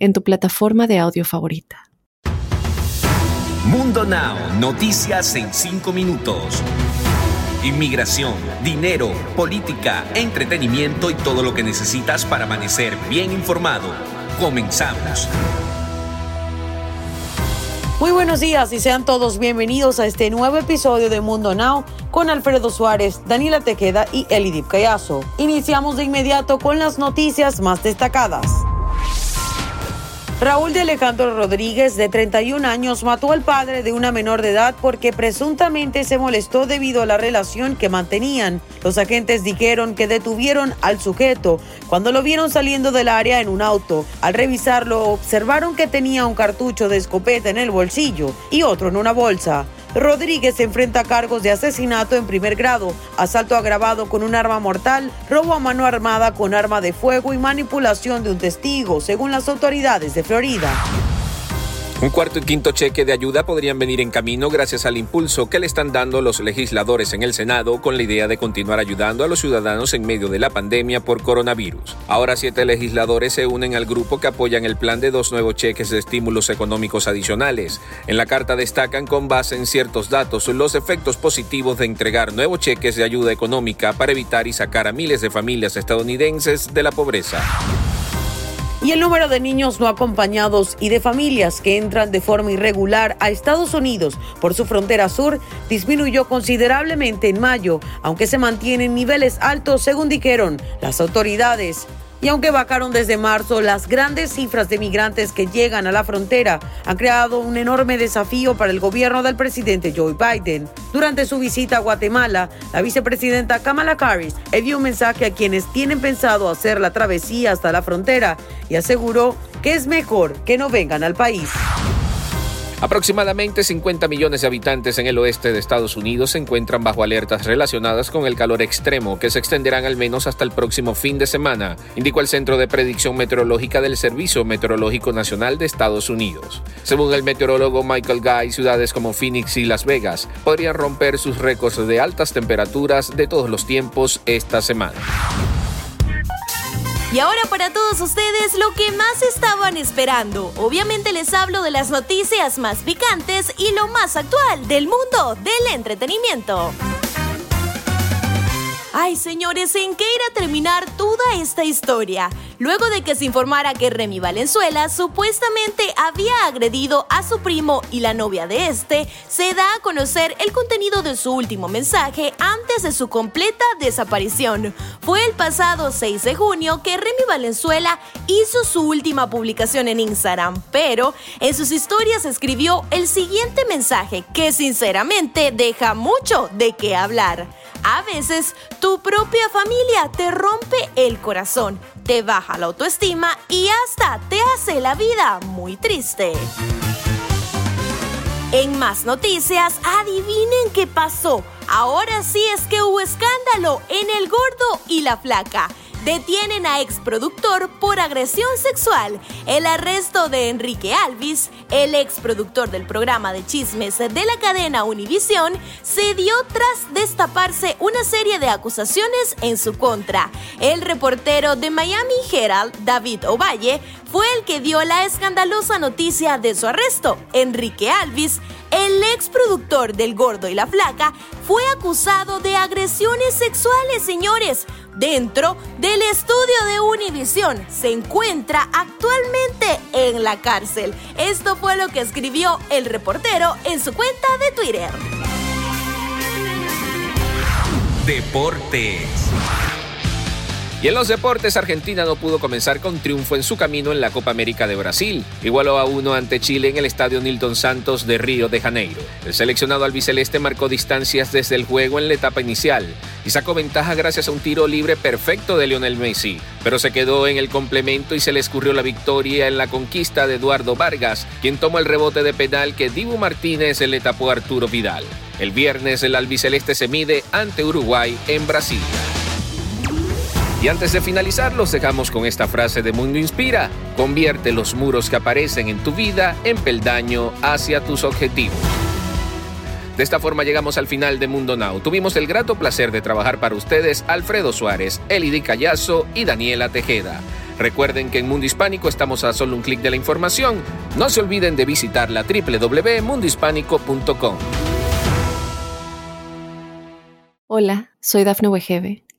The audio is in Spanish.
en tu plataforma de audio favorita. Mundo Now, noticias en 5 minutos. Inmigración, dinero, política, entretenimiento y todo lo que necesitas para amanecer bien informado. Comenzamos. Muy buenos días y sean todos bienvenidos a este nuevo episodio de Mundo Now con Alfredo Suárez, Daniela Tequeda y Elidip Cayazo. Iniciamos de inmediato con las noticias más destacadas. Raúl de Alejandro Rodríguez, de 31 años, mató al padre de una menor de edad porque presuntamente se molestó debido a la relación que mantenían. Los agentes dijeron que detuvieron al sujeto cuando lo vieron saliendo del área en un auto. Al revisarlo, observaron que tenía un cartucho de escopeta en el bolsillo y otro en una bolsa. Rodríguez se enfrenta a cargos de asesinato en primer grado, asalto agravado con un arma mortal, robo a mano armada con arma de fuego y manipulación de un testigo, según las autoridades de Florida. Un cuarto y quinto cheque de ayuda podrían venir en camino gracias al impulso que le están dando los legisladores en el Senado con la idea de continuar ayudando a los ciudadanos en medio de la pandemia por coronavirus. Ahora siete legisladores se unen al grupo que apoyan el plan de dos nuevos cheques de estímulos económicos adicionales. En la carta destacan con base en ciertos datos los efectos positivos de entregar nuevos cheques de ayuda económica para evitar y sacar a miles de familias estadounidenses de la pobreza y el número de niños no acompañados y de familias que entran de forma irregular a Estados Unidos por su frontera sur disminuyó considerablemente en mayo, aunque se mantienen niveles altos según dijeron las autoridades. Y aunque bajaron desde marzo, las grandes cifras de migrantes que llegan a la frontera han creado un enorme desafío para el gobierno del presidente Joe Biden. Durante su visita a Guatemala, la vicepresidenta Kamala Harris envió un mensaje a quienes tienen pensado hacer la travesía hasta la frontera y aseguró que es mejor que no vengan al país. Aproximadamente 50 millones de habitantes en el oeste de Estados Unidos se encuentran bajo alertas relacionadas con el calor extremo que se extenderán al menos hasta el próximo fin de semana, indicó el Centro de Predicción Meteorológica del Servicio Meteorológico Nacional de Estados Unidos. Según el meteorólogo Michael Guy, ciudades como Phoenix y Las Vegas podrían romper sus récords de altas temperaturas de todos los tiempos esta semana. Y ahora para todos ustedes lo que más estaban esperando. Obviamente les hablo de las noticias más picantes y lo más actual del mundo del entretenimiento. Ay, señores, ¿en qué irá a terminar toda esta historia? Luego de que se informara que Remy Valenzuela supuestamente había agredido a su primo y la novia de este, se da a conocer el contenido de su último mensaje antes de su completa desaparición. Fue el pasado 6 de junio que Remy Valenzuela hizo su última publicación en Instagram, pero en sus historias escribió el siguiente mensaje que sinceramente deja mucho de qué hablar. A veces tu propia familia te rompe el corazón, te baja la autoestima y hasta te hace la vida muy triste. En más noticias, adivinen qué pasó. Ahora sí es que hubo escándalo en El Gordo y la Flaca. Detienen a exproductor por agresión sexual. El arresto de Enrique Alvis, el exproductor del programa de chismes de la cadena Univisión, se dio tras destaparse una serie de acusaciones en su contra. El reportero de Miami Herald, David Ovalle, fue el que dio la escandalosa noticia de su arresto. Enrique Alvis, el exproductor del Gordo y la Flaca, fue acusado de agresiones sexuales, señores dentro del estudio de Univision. Se encuentra actualmente en la cárcel. Esto fue lo que escribió el reportero en su cuenta de Twitter. Deportes. Y en los deportes, Argentina no pudo comenzar con triunfo en su camino en la Copa América de Brasil. Igualó a uno ante Chile en el estadio Nilton Santos de Río de Janeiro. El seleccionado albiceleste marcó distancias desde el juego en la etapa inicial y sacó ventaja gracias a un tiro libre perfecto de Lionel Messi, pero se quedó en el complemento y se le escurrió la victoria en la conquista de Eduardo Vargas, quien tomó el rebote de penal que Dibu Martínez le tapó a Arturo Vidal. El viernes el albiceleste se mide ante Uruguay en Brasil. Y antes de finalizar, los dejamos con esta frase de Mundo Inspira. Convierte los muros que aparecen en tu vida en peldaño hacia tus objetivos. De esta forma llegamos al final de Mundo Now. Tuvimos el grato placer de trabajar para ustedes Alfredo Suárez, Elidi Callazo y Daniela Tejeda. Recuerden que en Mundo Hispánico estamos a solo un clic de la información. No se olviden de visitar la www.mundohispánico.com. Hola, soy Dafne Wegebe